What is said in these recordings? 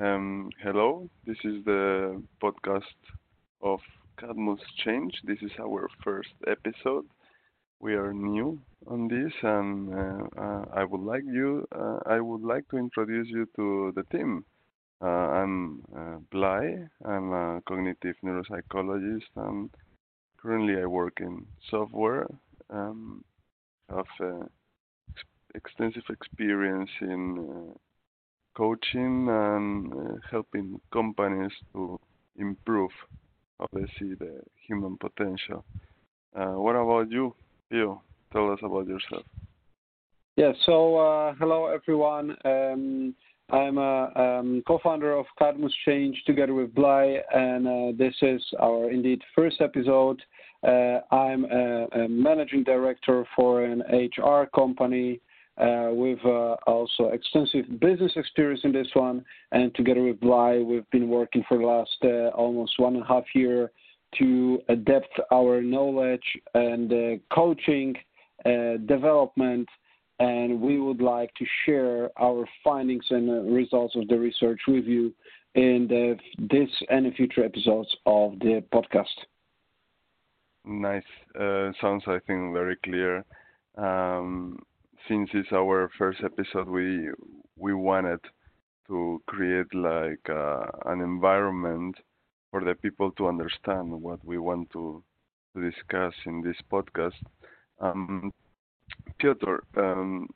Um, hello, this is the podcast of Cadmus Change. This is our first episode. We are new on this, and uh, uh, I would like you. Uh, I would like to introduce you to the team. Uh, I'm uh, Blay. I'm a cognitive neuropsychologist, and currently I work in software. Um, have uh, ex- extensive experience in coaching and uh, helping companies to improve see the human potential. Uh, what about you, Pio? Tell us about yourself. Yeah, so uh, hello everyone. Um, I'm a um, co-founder of Cadmus Change together with Bly, and uh, this is our indeed first episode. Uh, I'm a, a, managing director for an HR company with uh, also extensive business experience in this one, and together with Blay, we've been working for the last uh, almost one and a half year to adapt our knowledge and coaching development, and we would like to share our findings and results of the research with you in the, this and the future episodes of the podcast. Nice. Uh, sounds, I think, very clear. Um, since it's our first episode, we we wanted to create like uh, an environment for the people to understand what we want to to discuss in this podcast. Um, Piotr, um,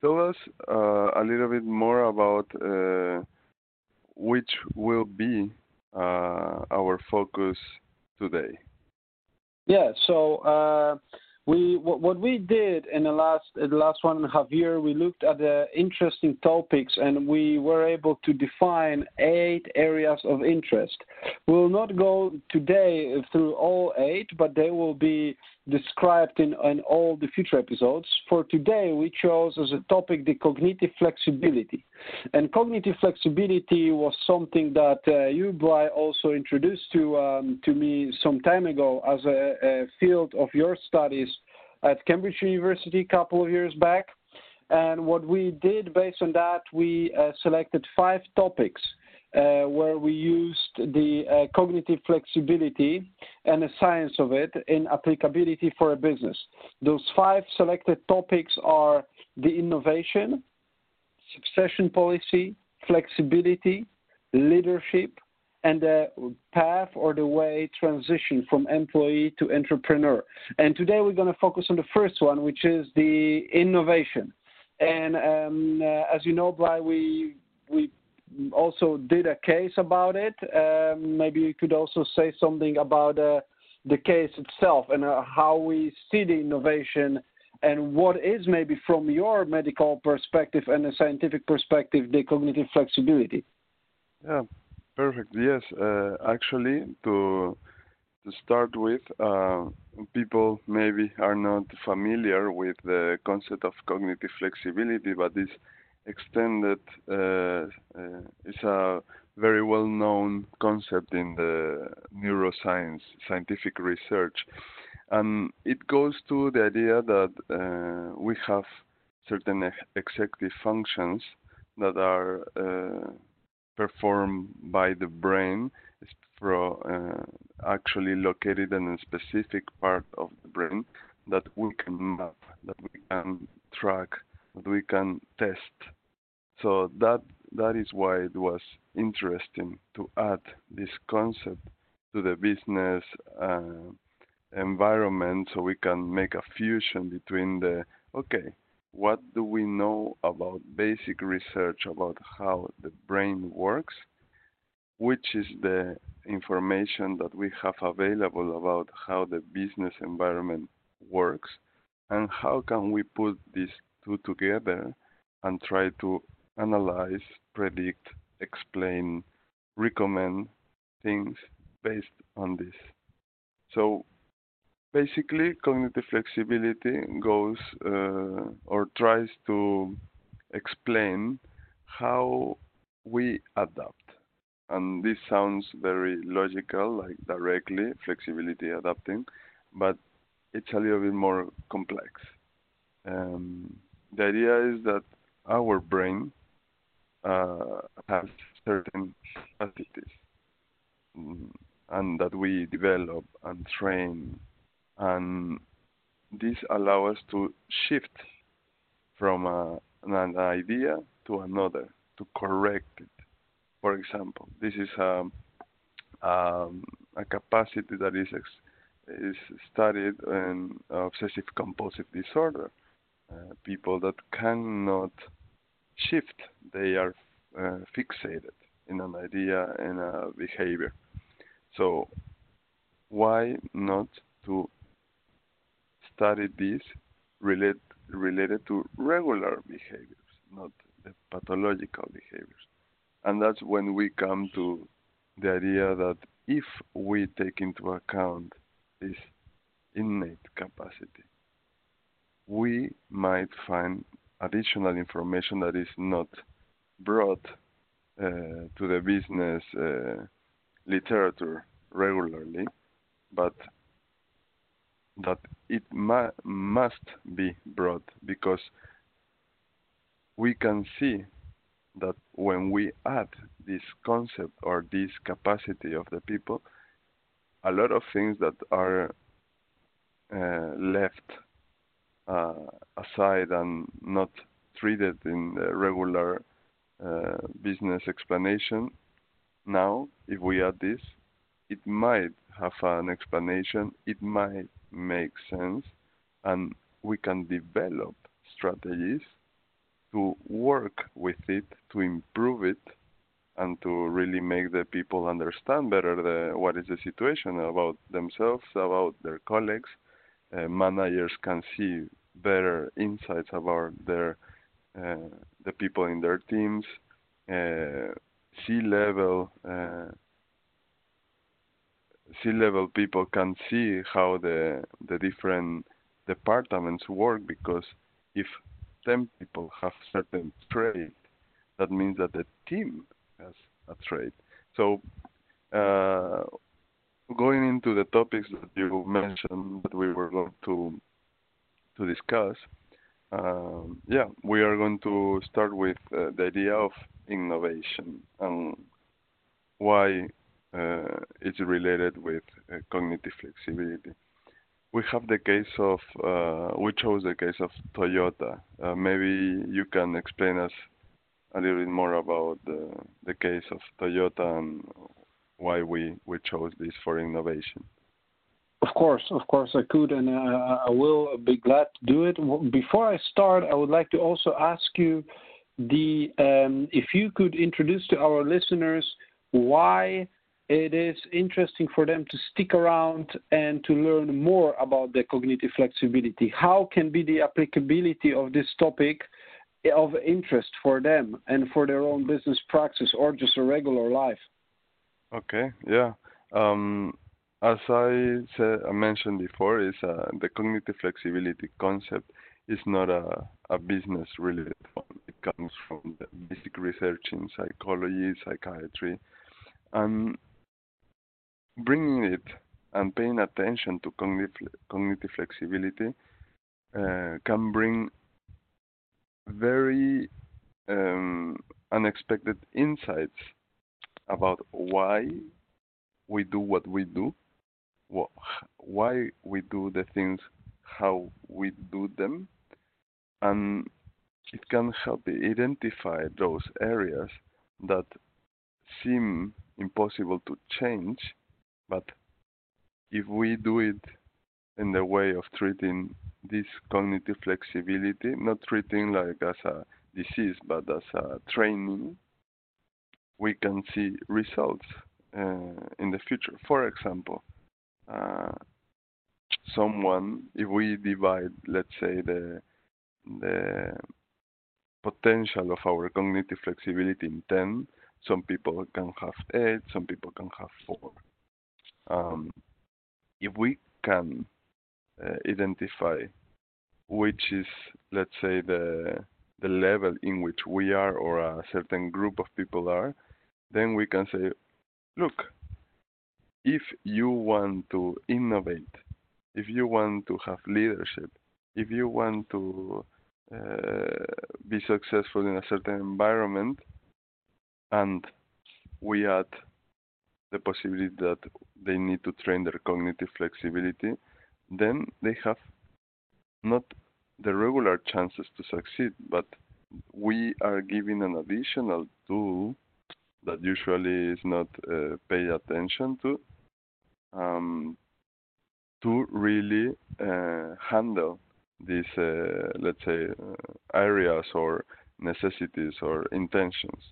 tell us uh, a little bit more about uh, which will be uh, our focus today. Yeah, so uh, we what, we did in the last the last one and a half year we looked at the interesting topics and we were able to define eight areas of interest. We'll not go today through all eight but they will be described in, in all the future episodes. For today, we chose as a topic the cognitive flexibility. And cognitive flexibility was something that uh, you, Blay, also introduced to, um, to me some time ago as a, a field of your studies at Cambridge University a couple of years back. And what we did based on that, we uh, selected five topics where we used the uh, cognitive flexibility and the science of it in applicability for a business. Those five selected topics are the innovation, succession policy, flexibility, leadership, and the path or the way transition from employee to entrepreneur. And today we're going to focus on the first one, which is the innovation. And um, uh, as you know, Blay, we we also did a case about it. Um, maybe you could also say something about uh, the case itself and uh, how we see the innovation and what is maybe from your medical perspective and a scientific perspective the cognitive flexibility. Yeah, perfect. Yes, uh, actually, to to start with, uh, people maybe are not familiar with the concept of cognitive flexibility, but this extended uh, uh, is a very well known concept in the neuroscience scientific research. And it goes to the idea that uh, we have certain ex- executive functions that are uh, performed by the brain. Pro, uh, actually located in a specific part of the brain that we can map that we can track that we can test. So that that is why it was interesting to add this concept to the business uh, environment, so we can make a fusion between the okay, what do we know about basic research about how the brain works, which is the information that we have available about how the business environment works, and how can we put these two together and try to analyze, predict, explain, recommend things based on this. So basically, cognitive flexibility goes uh, or tries to explain how we adapt. And this sounds very logical, like directly flexibility adapting, but it's a little bit more complex. Um, the idea is that our brain uh, has certain capacities mm, and that we develop and train and this allow us to shift from a, an idea to another to correct it. For example this is a, um, a capacity that is is studied in obsessive compulsive disorder uh, people that cannot shift they are uh, fixated in an idea and a behavior so why not to study this relate, related to regular behaviors, not the pathological behaviors. And that's when we come to the idea that if we take into account this innate capacity, we might find additional information that is not brought uh, to the business uh, literature regularly, but that it must be brought because we can see that when we add this concept or this capacity of the people, a lot of things that are uh, left uh, aside and not treated in the regular uh, business explanation, now if we add this, it might have an explanation, it might make sense, and we can develop strategies to work with it, to improve it, and to really make the people understand better the, what is the situation about themselves, about their colleagues. Uh, managers can see better insights about their uh, the people in their teams. Uh, C-level uh, C-level people can see how the the different departments work because if 10 people have certain trait, that means that the team has a trait. So uh, going into the topics that you mentioned that we were going to to discuss, um, yeah, we are going to start with uh, the idea of innovation and why uh, it's related with uh, cognitive flexibility. We have the case of, uh, we chose the case of Toyota. maybe you can explain us a little bit more about the, the case of Toyota and why we, we chose this for innovation. Of course, of course, I could, and uh, I will be glad to do it. Before I start, I would like to also ask you the um, if you could introduce to our listeners why it is interesting for them to stick around and to learn more about the cognitive flexibility. How can be the applicability of this topic of interest for them and for their own business practice or just a regular life? Okay, yeah. Um, as I said, I mentioned before, is uh, the cognitive flexibility concept is not a, a business related one. It comes from the basic research in psychology, psychiatry, and bringing it and paying attention to cognitive, cognitive flexibility uh, can bring very um, unexpected insights about why we do what we do, why we do the things how we do them, and it can help identify those areas that seem impossible to change but if we do it in the way of treating this cognitive flexibility, not treating like as a disease, but as a training, we can see results uh, in the future. For example, uh, someone, if we divide, let's say, the the potential of our cognitive flexibility in 10, some people can have 8, some people can have 4 um, if we can uh, identify which is, let's say, the the level in which we are or a certain group of people are, then we can say, look, if you want to innovate, if you want to have leadership, if you want to uh, be successful in a certain environment, and we add the possibility that they need to train their cognitive flexibility, then they have not the regular chances to succeed, but we are giving an additional tool that usually is not uh, paid attention to um, to really uh, handle these, uh, let's say, uh, areas or necessities or intentions.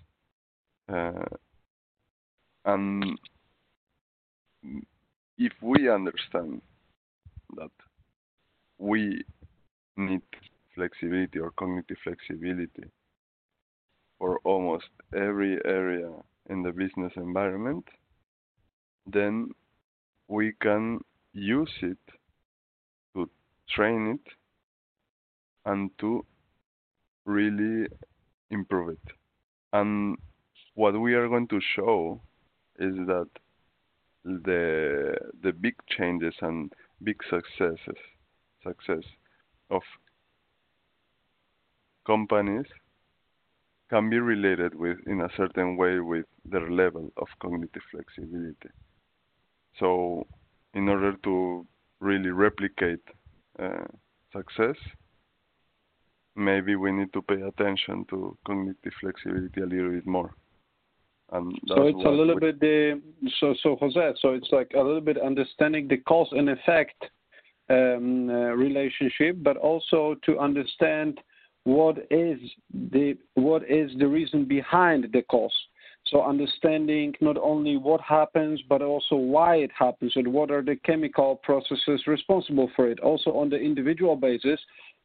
Uh, and if we understand that we need flexibility or cognitive flexibility for almost every area in the business environment, then we can use it to train it and to really improve it. And what we are going to show is that the the big changes and big successes success of companies can be related with in a certain way with their level of cognitive flexibility. So in order to really replicate uh, success, maybe we need to pay attention to cognitive flexibility a little bit more. And so it's a little bit the so so Jose. So it's like a little bit understanding the cause and effect um, uh, relationship, but also to understand what is the what is the reason behind the cause. So understanding not only what happens, but also why it happens and what are the chemical processes responsible for it. Also on the individual basis,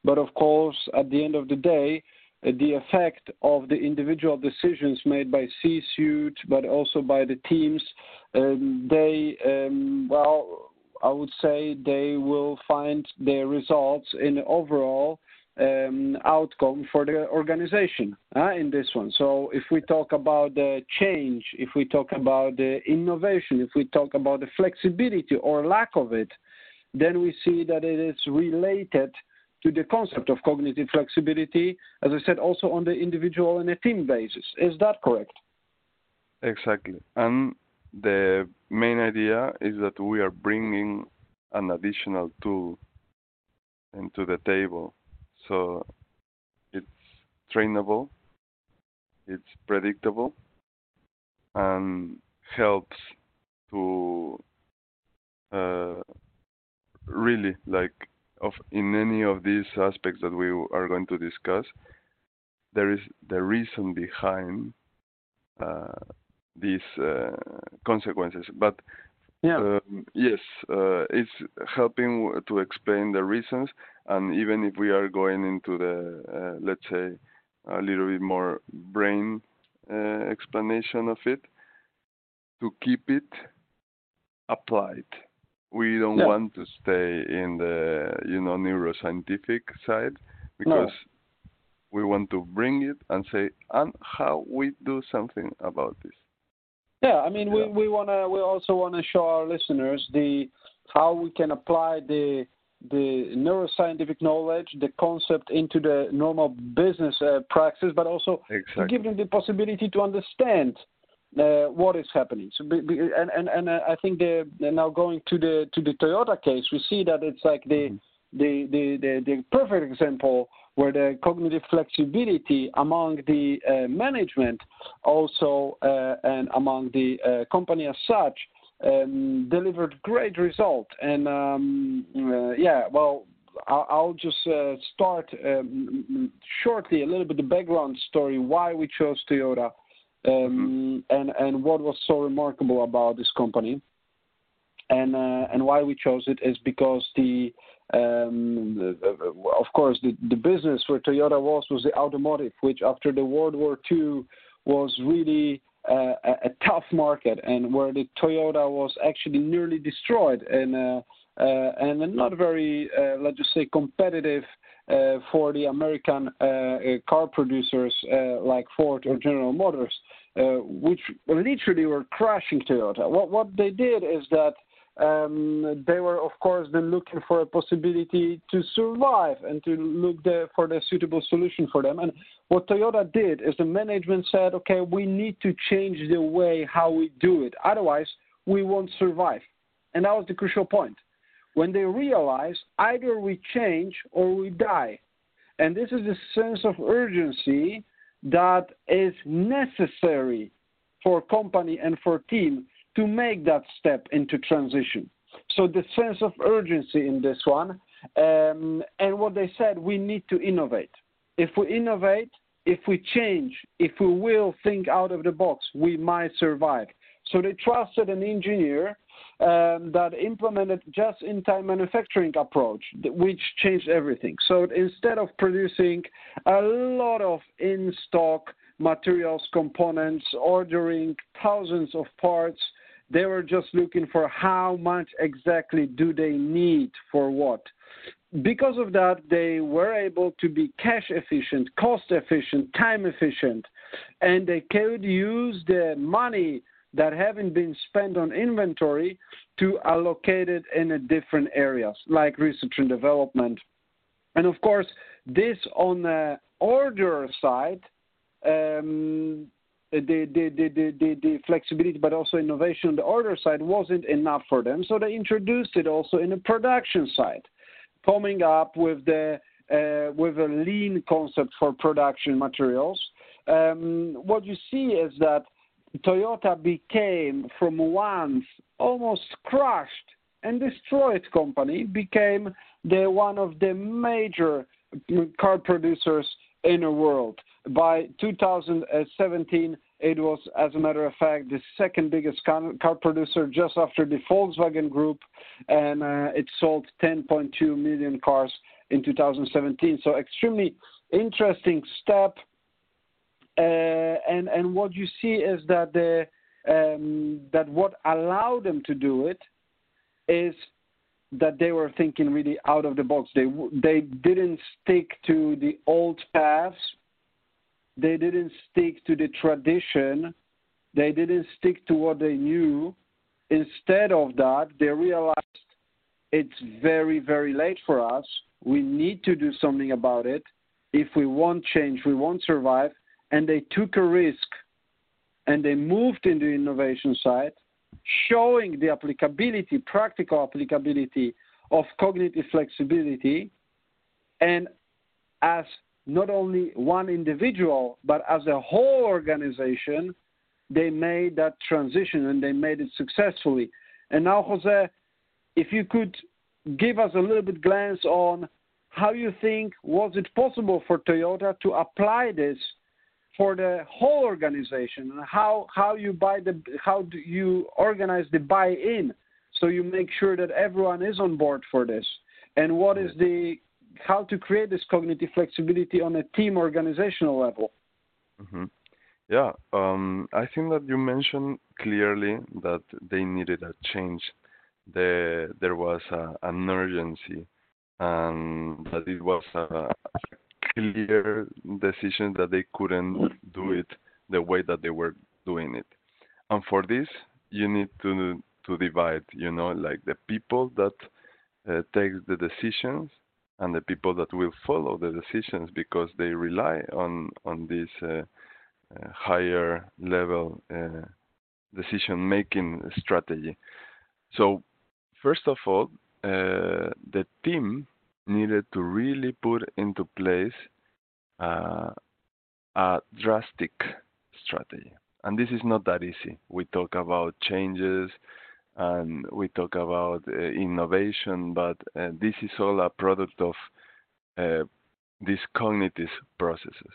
but of course, at the end of the day, uh, the effect of the individual decisions made by C-suite, but also by the teams, um, they, um, well, I would say they will find their results in the overall um, outcome for the organization uh, in this one. So if we talk about the change, if we talk about the innovation, if we talk about the flexibility or lack of it, then we see that it is related to the concept of cognitive flexibility, as I said, also on the individual and a team basis. Is that correct? Exactly. And the main idea is that we are bringing an additional tool into the table. So it's trainable, it's predictable, and helps to uh, really like of in any of these aspects that we are going to discuss, there is the reason behind uh, these uh, consequences. But yeah. Um, yes, uh, it's helping to explain the reasons, even if we are going into the, uh, let's say, a little bit more brain uh, explanation of it, to keep it applied we don't yeah. want to stay in the you know neuroscientific side because no. we want to bring it and say and how we do something about this yeah i mean yeah. we we want to we also want to show our listeners the how we can apply the the neuroscientific knowledge, the concept into the normal business uh, practice, but also exactly. give them the possibility to understand uh, what is happening. So, and and and uh, I think the now going to the to the Toyota case, we see that it's like the mm-hmm. the, the, the the perfect example where the cognitive flexibility among the uh, management also uh, and among the uh, company as such um, delivered great result. And um, uh, yeah, well, I'll, I'll just start um, shortly a little bit the background story why we chose Toyota. Um, mm-hmm. and and what was so remarkable about this company, and uh, and why we chose it is because the um, of course the, the business where Toyota was was the automotive, which after the World War II was really uh, a, a, tough market, and where the Toyota was actually nearly destroyed, and uh, uh, and not very uh, let's just say competitive uh, for the American uh, uh, car producers like Ford or General Motors, which literally were crashing Toyota. What what they did is that um, they were, of course, then looking for a possibility to survive and to look there for the suitable solution for them. And what Toyota did is the management said, okay, we need to change the way how we do it. Otherwise, we won't survive. And that was the crucial point. When they realized either we change or we die. And this is the sense of urgency that is necessary for company and for team to make that step into transition. So the sense of urgency in this one, um, and what they said, we need to innovate. If we innovate, if we change, if we will think out of the box, we might survive. So they trusted an engineer um, that implemented just-in-time manufacturing approach, which changed everything. So instead of producing a lot of in-stock materials, components, ordering thousands of parts, they were just looking for how much exactly do they need for what. Because of that, they were able to be cash efficient, cost efficient, time efficient, and they could use the money that having been spent on inventory to allocate it in different areas like research and development. And of course, this on the order side, um, the, the, the, the, the flexibility but also innovation on the order side wasn't enough for them. So they introduced it also in the production side, coming up with the uh, with a lean concept for production materials. Um, what you see is that Toyota became from once almost crushed and destroyed company became the one of the major car producers in the world. By 2017, it was, as a matter of fact, the second biggest car, producer just after the Volkswagen Group, and uh, it sold 10.2 million cars in 2017. So, extremely interesting step uh, and and what you see is that the um, that what allowed them to do it is that they were thinking really out of the box. They they didn't stick to the old paths. They didn't stick to the tradition. They didn't stick to what they knew. Instead of that, they realized it's very very late for us. We need to do something about it. If we want change, we won't survive and they took a risk and they moved in the innovation side, showing the applicability, practical applicability of cognitive flexibility, and as not only one individual, but as a whole organization, they made that transition and they made it successfully. And now, Jose, if you could give us a little bit glance on how you think was it possible for Toyota to apply this for the whole organization? And how how you buy the how do you organize the buy-in? So you make sure that everyone is on board for this. And what is the how to create this cognitive flexibility on a team organizational level mm-hmm. yeah um, i think that you mentioned clearly that they needed a change the, there was a, an urgency and that it was a, clear decision that they couldn't do it the way that they were doing it. And for this, you need to to divide, you know, like the people that uh, take the decisions and the people that will follow the decisions because they rely on on this uh, uh, higher level uh, decision making strategy. So first of all, uh, the team needed to really put into place uh, a drastic strategy. And this is not that easy. We talk about changes and we talk about uh, innovation, but uh, this is all a product of uh, these cognitive processes.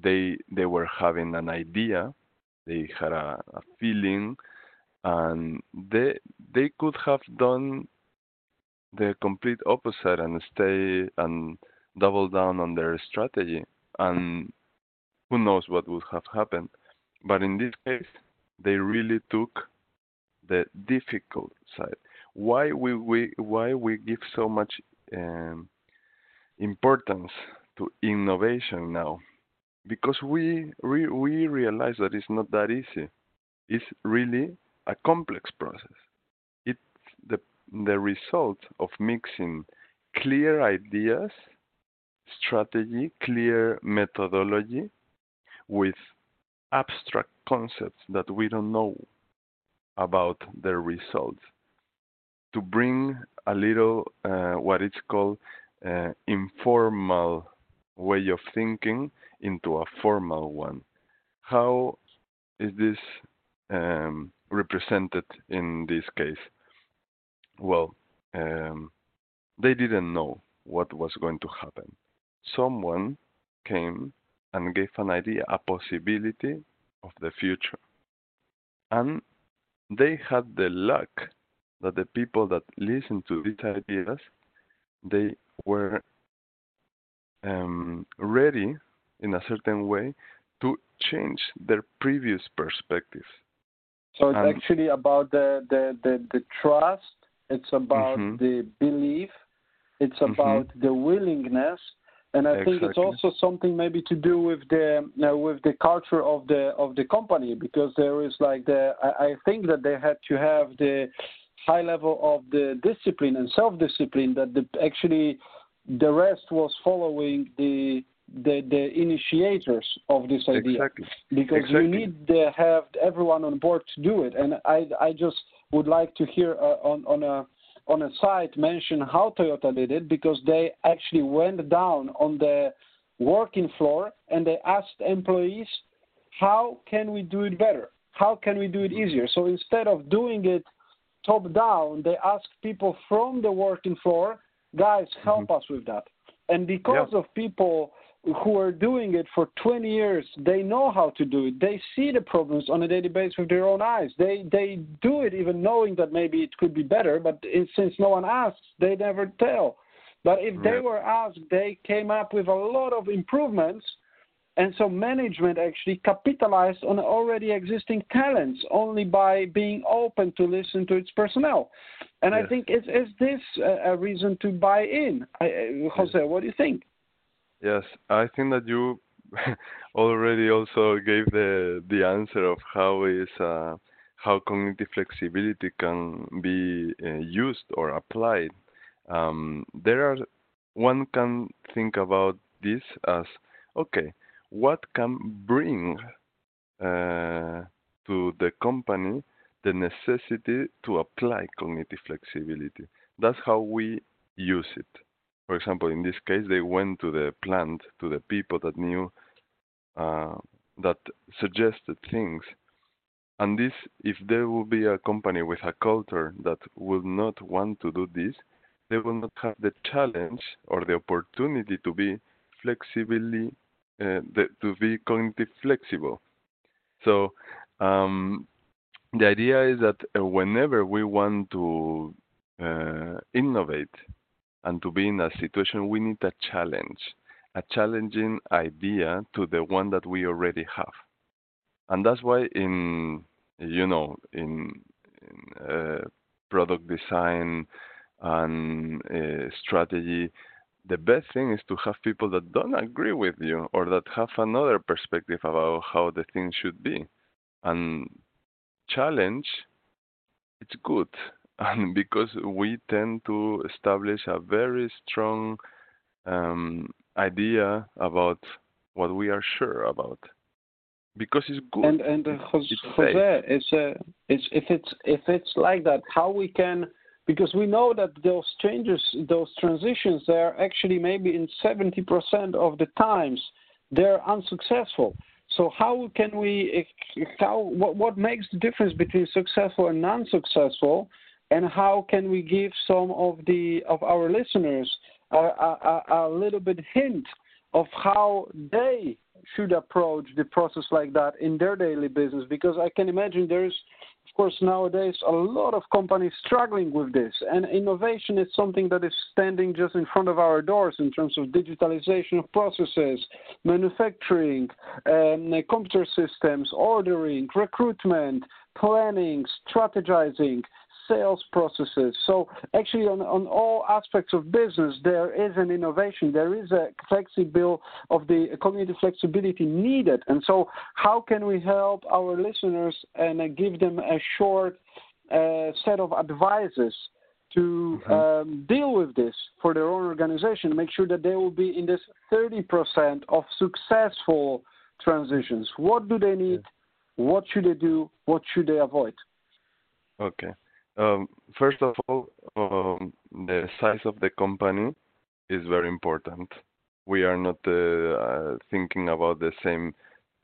They they were having an idea, they had a, a feeling, and they they could have done the complete opposite and stay and double down on their strategy and who knows what would have happened but in this case they really took the difficult side. Why we, we why we give so much um, importance to innovation now? Because we we, we realize that it's not that easy. It's really a complex process. It's the the result of mixing clear ideas, strategy, clear methodology with abstract concepts that we don't know about their results to bring a little uh, what it's called uh, informal way of thinking into a formal one. How is this um, represented in this case? Well, um, they didn't know what was going to happen. Someone came and gave an idea, a possibility of the future. And they had the luck that the people that listened to these ideas, they were um, ready in a certain way to change their previous perspectives. So it's and, actually about the, the, the, the, trust, it's about mm-hmm. the belief, it's mm-hmm. about mm-hmm. the willingness, and I exactly. think it's also something maybe to do with the uh, with the culture of the of the company because there is like the I, I think that they had to have the high level of the discipline and self discipline that the, actually the rest was following the the, the initiators of this idea exactly. because exactly. you need to have everyone on board to do it and i i just would like to hear uh, on on a on a site mention how toyota did it because they actually went down on the working floor and they asked employees how can we do it better how can we do it easier so instead of doing it top down they asked people from the working floor guys help mm-hmm. us with that and because yeah. of people who are doing it for 20 years, they know how to do it. They see the problems on a daily basis with their own eyes. They they do it even knowing that maybe it could be better, but it, since no one asks, they never tell. But if they were asked, they came up with a lot of improvements, and so management actually capitalized on already existing talents only by being open to listen to its personnel. And yes. I think is is this a, a reason to buy in? I, Jose, what do you think? Yes, I think that you already also gave the the answer of how is uh, how cognitive flexibility can be uh, used or applied. Um, there are one can think about this as okay, what can bring uh, to the company the necessity to apply cognitive flexibility. That's how we use it for example, in this case, they went to the plant, to the people that knew, uh, that suggested things. And this, if there will be a company with a culture that will not want to do this, they will not have the challenge or the opportunity to be flexibly, uh, the, to be cognitive flexible. So um, the idea is that uh, whenever we want to uh, innovate and to be in a situation, we need a challenge, a challenging idea to the one that we already have. And that's why in, you know, in, in uh, product design and uh, strategy, the best thing is to have people that don't agree with you or that have another perspective about how the thing should be. And challenge, it's good and because we tend to establish a very strong um, idea about what we are sure about. Because it's good and and uh, Jose, it's, Jose, it's, uh, it's if it's if it's like that how we can because we know that those changes those transitions they're actually maybe in 70% of the times they're unsuccessful. So how can we how what, what makes the difference between successful and non-successful and how can we give some of the of our listeners a, a, a little bit hint of how they should approach the process like that in their daily business? Because I can imagine there's of course nowadays a lot of companies struggling with this. And innovation is something that is standing just in front of our doors in terms of digitalization of processes manufacturing um, computer systems ordering recruitment planning strategizing sales processes. So actually, on, on all aspects of business, there is an innovation. There is a flexible of the cognitive flexibility needed. And so, how can we help our listeners and uh, give them a short a set of advices? to mm-hmm. um, deal with this for their own organization, make sure that they will be in this 30% of successful transitions. What do they need? What should they do? What should they avoid? Okay. Um, first of all, um, the size of the company is very important. We are not uh, uh, thinking about the same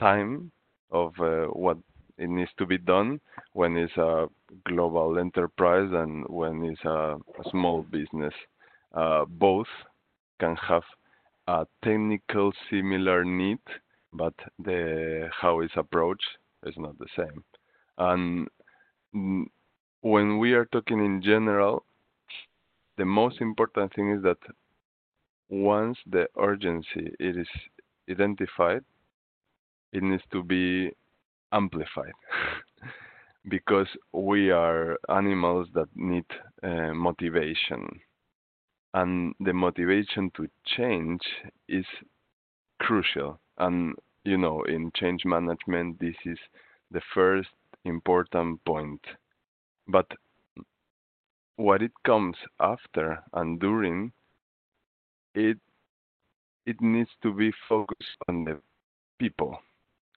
time of uh, what it needs to be done when it's a global enterprise and when it's a, a small business. Uh, both can have a technical similar need, but the how it's approached is not the same. And mm, when we are talking in general, the most important thing is that once the urgency it is identified, it needs to be amplified. Because we are animals that need uh, motivation. And the motivation to change is crucial. And you know in change management this is the first important point but what it comes after and during it it needs to be focused on the people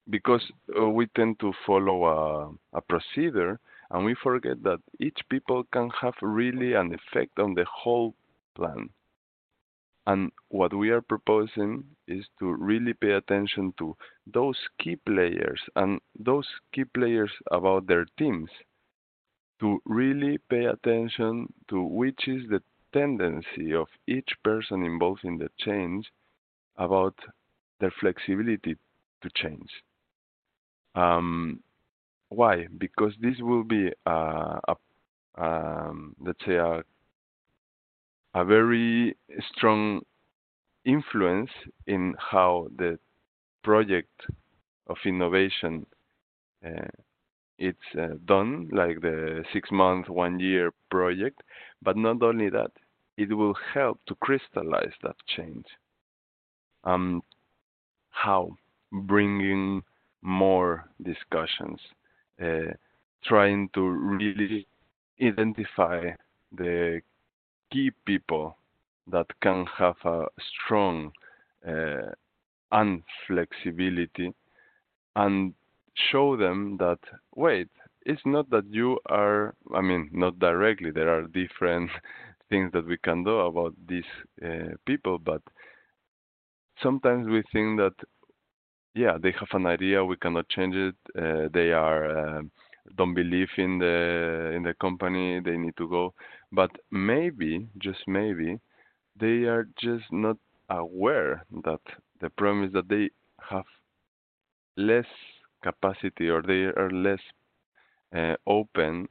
because uh, we tend to follow a, a procedure and we forget that each people can have really an effect on the whole plan. And what we are proposing is to really pay attention to those key players and those key players about their teams to really pay attention to which is the tendency of each person involved in the change about their flexibility to change. Um, why? Because this will be a, a um, let's say a a very strong influence in how the project of innovation uh, it's uh, done, like the six month, one year project. But not only that, it will help to crystallize that change. Um, how? Bringing more discussions, uh, trying to really identify the key people that can have a strong uh, unflexibility and show them that wait it's not that you are i mean not directly there are different things that we can do about these uh, people but sometimes we think that yeah, they have an idea. We cannot change it. Uh, they are uh, don't believe in the in the company. They need to go. But maybe, just maybe, they are just not aware that the problem is that they have less capacity or they are less uh, open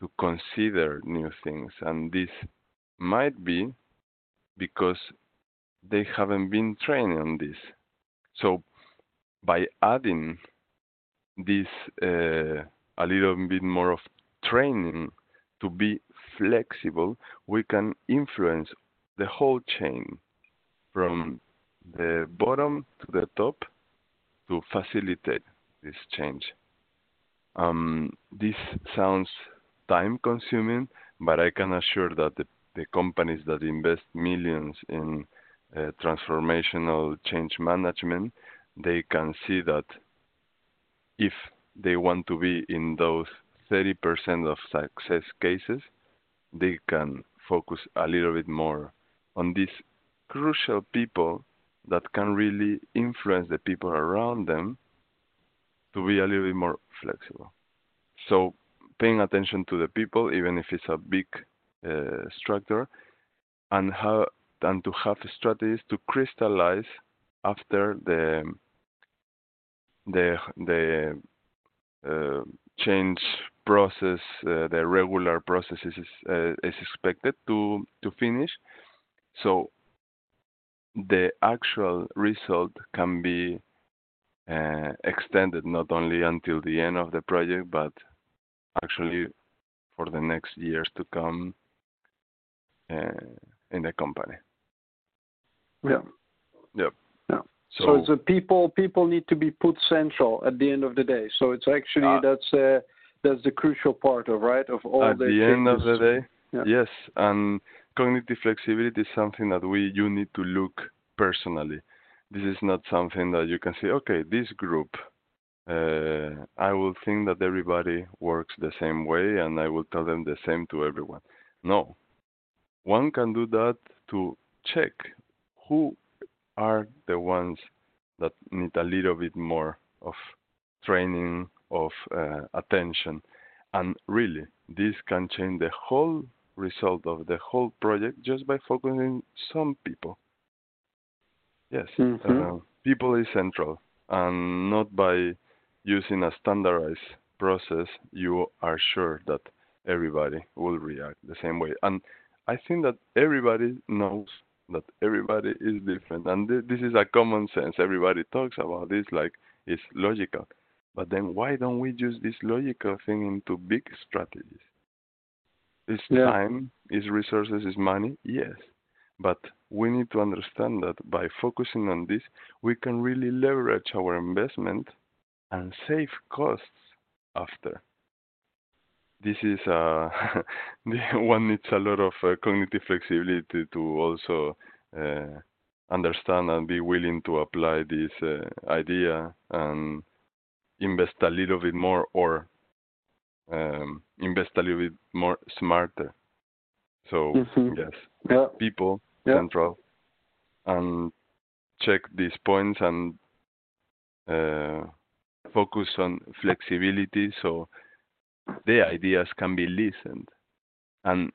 to consider new things, and this might be because they haven't been trained on this. So by adding this uh, a little bit more of training to be flexible, we can influence the whole chain from the bottom to the top to facilitate this change. Um, this sounds time consuming, but I can assure that the, the companies that invest millions in uh, transformational change management they can see that if they want to be in those 30% of success cases, they can focus a little bit more on these crucial people that can really influence the people around them to be a little bit more flexible. So paying attention to the people, even if it's a big uh, structure, and how and to have strategies to crystallize after the the the uh, change process, uh, the regular process is uh, is expected to to finish. So the actual result can be uh, extended not only until the end of the project, but actually for the next years to come uh, in the company. Yeah. Yep. So, so it's a people people need to be put central at the end of the day. So it's actually that's uh, that's the crucial part of right of all at the, the end of the day yeah. yes and cognitive flexibility is something that we you need to look personally this is not something that you can say okay this group uh, i will think that everybody works the same way and i will tell them the same to everyone no one can do that to check who are the ones that need a little bit more of training, of uh, attention. And really, this can change the whole result of the whole project just by focusing some people. Yes, mm-hmm. uh, people is central, and not by using a standardized process, you are sure that everybody will react the same way. And I think that everybody knows that everybody is different, and th- this is a common sense. Everybody talks about this like it's logical, but then why don't we use this logical thing into big strategies? It's yeah. time, it's resources, it's money, yes, but we need to understand that by focusing on this, we can really leverage our investment and save costs after this is uh, one needs a lot of uh, cognitive flexibility to also uh, understand and be willing to apply this uh, idea and invest a little bit more or um, invest a little bit more smarter. So mm-hmm. yes, yeah. people yeah. central and check these points and uh, focus on flexibility. So the ideas can be listened and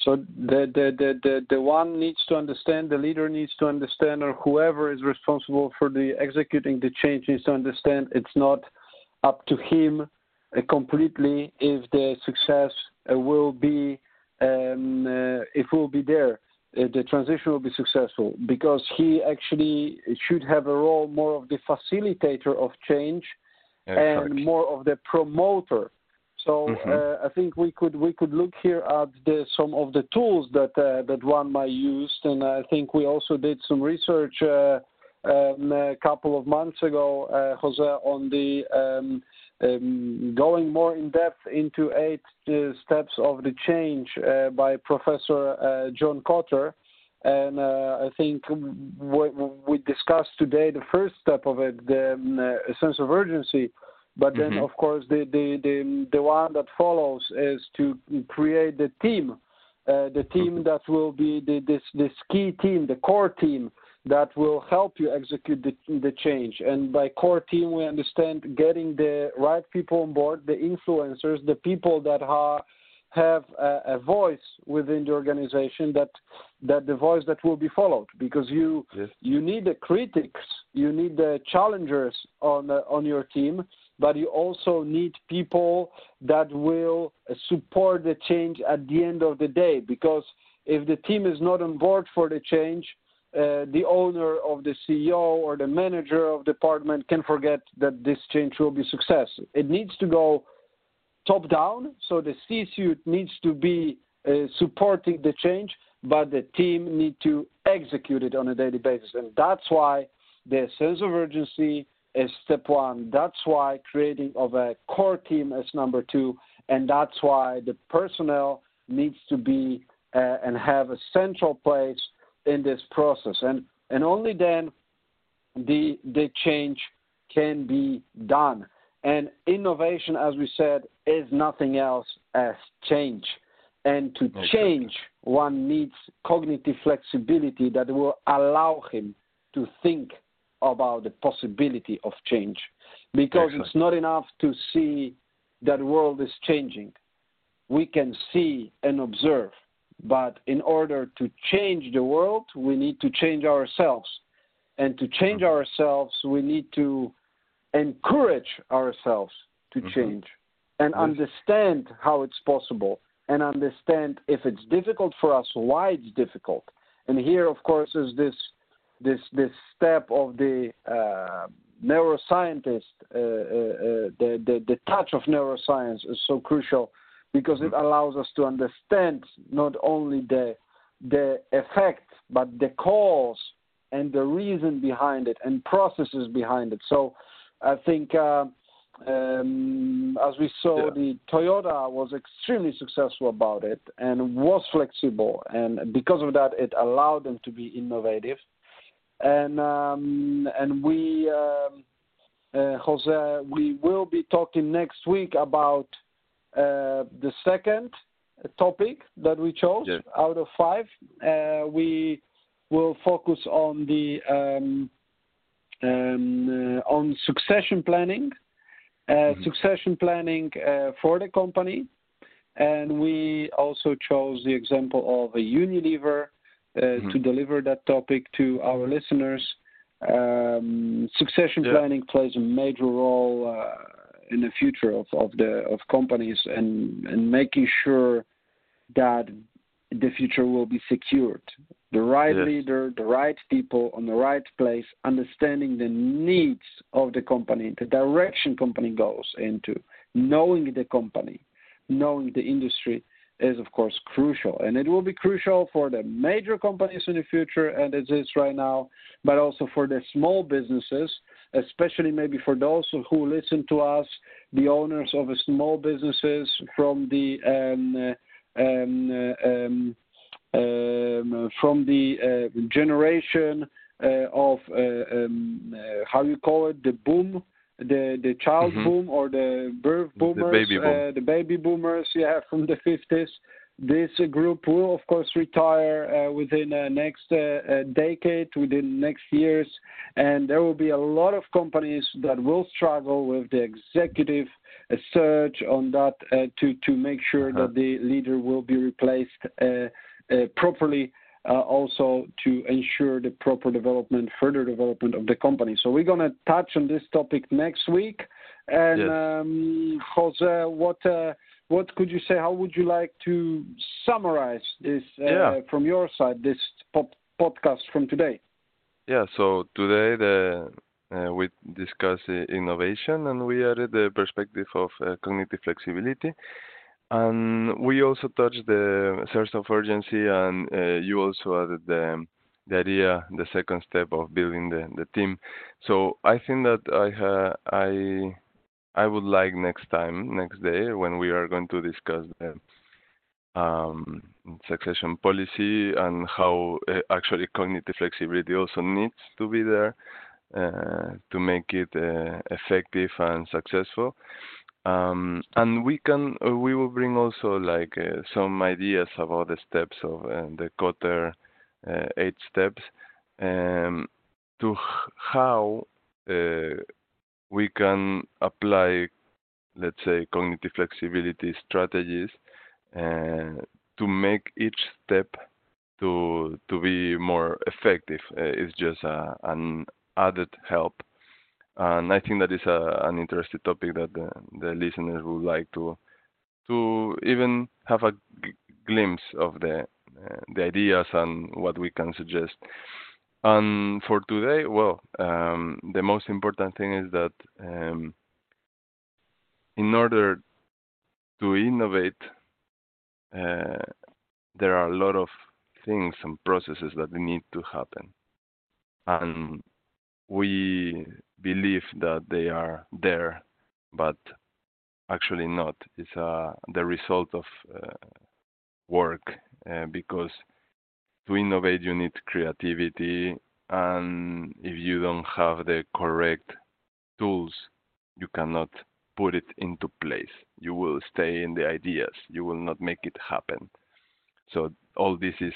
so the, the, the, the, the one needs to understand, the leader needs to understand, or whoever is responsible for the executing the change needs to understand it's not up to him uh, completely if the success uh, will be if will be there. Uh, the transition will be successful because he actually should have a role more of the facilitator of change exactly. and more of the promoter so mm-hmm. uh, I think we could we could look here at the, some of the tools that uh, that one might use, and I think we also did some research uh, um, a couple of months ago, uh, Jose, on the um, um, going more in depth into eight uh, steps of the change uh, by Professor John Kotter. And I think we, we discussed today the first step of it, the um, sense of urgency. But then, mm-hmm. of course, the, the, the, the one that follows is to create the team, uh, the team mm-hmm. that will be the, this, this key team, the core team that will help you execute the, the change. And by core team, we understand getting the right people on board, the influencers, the people that are, have a, a, voice within the organization that that the voice that will be followed because you yes. you need the critics you need the challengers on uh, on your team but you also need people that will support the change at the end of the day. Because if the team is not on board for the change, uh, the owner of the CEO or the manager of the department can forget that this change will be success. It needs to go top down, so the C-suite needs to be uh, supporting the change, but the team need to execute it on a daily basis, and that's why the sense of urgency, is step one. That's why creating of a core team is number two, and that's why the personnel needs to be uh, and have a central place in this process, and and only then the the change can be done. And innovation, as we said, is nothing else as change. And to okay. change, one needs cognitive flexibility that will allow him to think about the possibility of change because Excellent. it's not enough to see that the world is changing. We can see and observe, but in order to change the world, we need to change ourselves. And to change mm-hmm. ourselves, we need to encourage ourselves to mm-hmm. change and yes. understand how it's possible and understand if it's difficult for us, why it's difficult. And here, of course, is this this this step of the uh, neuroscientist, uh, uh, uh, the, the the touch of neuroscience is so crucial because it mm-hmm. allows us to understand not only the the effect but the cause and the reason behind it and processes behind it. So I think uh, um, as we saw, Yeah. the Toyota was extremely successful about it and was flexible, and because of that, it allowed them to be innovative. And um, and we, um, uh, Jose, we will be talking next week about the second topic that we chose out of five. Uh, we will focus on the um, um, uh, on succession planning, uh, Mhm. succession planning uh, for the company, and we also chose the example of a Unilever uh, Mhm. to deliver that topic to our listeners. Um, succession Yeah. planning plays a major role uh, in the future of, of the of companies and and making sure that the future will be secured. The right Yes. leader, the right people on the right place, understanding the needs of the company, the direction company goes into, knowing the company, knowing the industry is of course crucial. And it will be crucial for the major companies in the future and it is right now, but also for the small businesses, especially maybe for those who listen to us, the owners of small businesses from the um, uh, um, uh, um, um, from the uh, generation uh, of uh, um, uh, how you call it the boom, the the child Mhm. boom or the birth The boomers, baby boom. Uh, the baby boomers, yeah, from the 50s. This group will, of course, retire uh, within uh, next uh, decade, within next years, and there will be a lot of companies that will struggle with the executive search on that uh, to to make sure Uh-huh. that the leader will be replaced uh, uh, properly. Uh, also to ensure the proper development, further development of the company. So we're going to touch on this topic next week. And Yes. um, Jose, what could you say? How would you like to summarize this uh, Yeah. from your side? This pop- podcast from today. Yeah, so today the uh, we discussed uh, innovation and we added the perspective of uh, cognitive flexibility. And we also touched the sense of urgency and uh, you also added the, the idea, the second step of building the, the team. So I think that I ha- I I would like next time, next day, when we are going to discuss the um, succession policy and how uh, actually cognitive flexibility also needs to be there uh, to make it uh, effective and successful. Um, and we can uh, we will bring also like uh, some ideas about the steps of uh, the Kotter uh, eight steps um, to how we can apply, let's say, cognitive flexibility strategies uh, to make each step to to be more effective. Uh, it's just a, an added help, and I think that is a, an interesting topic that the, the listeners would like to to even have a g- glimpse of the uh, the ideas and what we can suggest. And for today, well, um, the most important thing is that um, in order to innovate, uh, there are a lot of things and processes that need to happen. And we believe that they are there, but actually not. It's uh, the result of uh, work uh, because to innovate you need creativity and if you don't have the correct tools you cannot put it into place. You will stay in the ideas. You will not make it happen. So all this is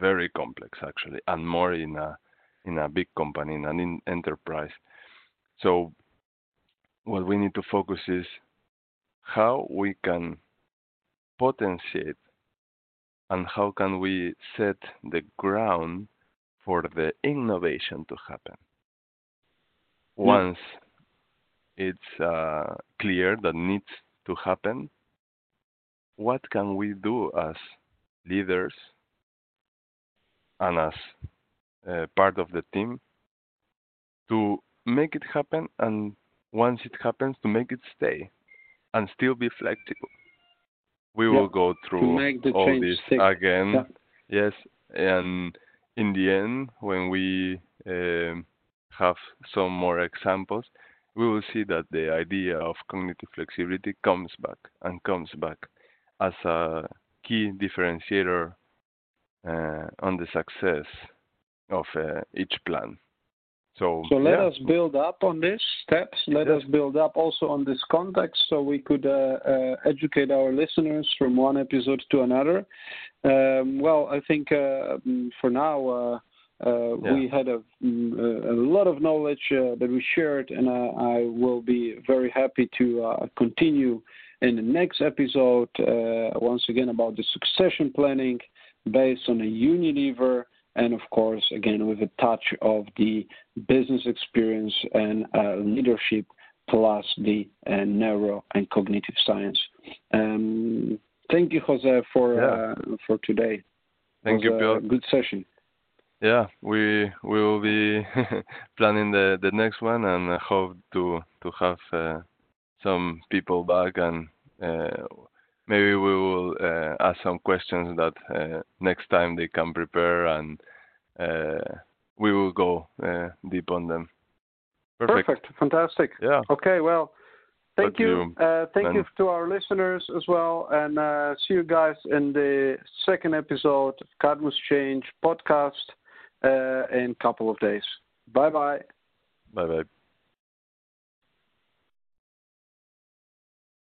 very complex actually and more in a in a big company in an in enterprise. So what we need to focus is how we can potentiate and how can we set the ground for the innovation to happen? Once it's uh, clear that needs to happen what can we do as leaders and as uh, part of the team to make it happen? And once it happens to make it stay and still be flexible we Yeah, will go through all this stick. again Yeah. yes and in the end when we um, have some more examples we will see that the idea of cognitive flexibility comes back and comes back as a key differentiator uh, on the success of uh, each plan. So, so let yeah. us build up on these steps. Let Yes. us build up also on this context so we could uh, uh, educate our listeners from one episode to another. Um, well, I think uh, mm, for now uh, uh, Yeah. we had a, mm, a a lot of knowledge uh, that we shared, and uh, I will be very happy to uh, continue in the next episode uh, once again about the succession planning based on a Unilever and of course, again, with a touch of the business experience and uh, leadership, plus the uh, neuro and cognitive science. Um, thank you, Jose, for Yeah. uh, for today. Thank you, Piotr. Good session. Yeah, we we will be planning the the next one, and I hope to to have uh, some people back, and uh, maybe we will uh, ask some questions that uh, next time they can prepare, and uh, we will go uh, deep on them. Perfect. Perfect. Fantastic. Yeah. Okay. Well, thank you. Uh, thank you to our listeners as well, and uh, see you guys in the second episode of Cadmus Change podcast uh, in a couple of days. Bye bye. Bye bye.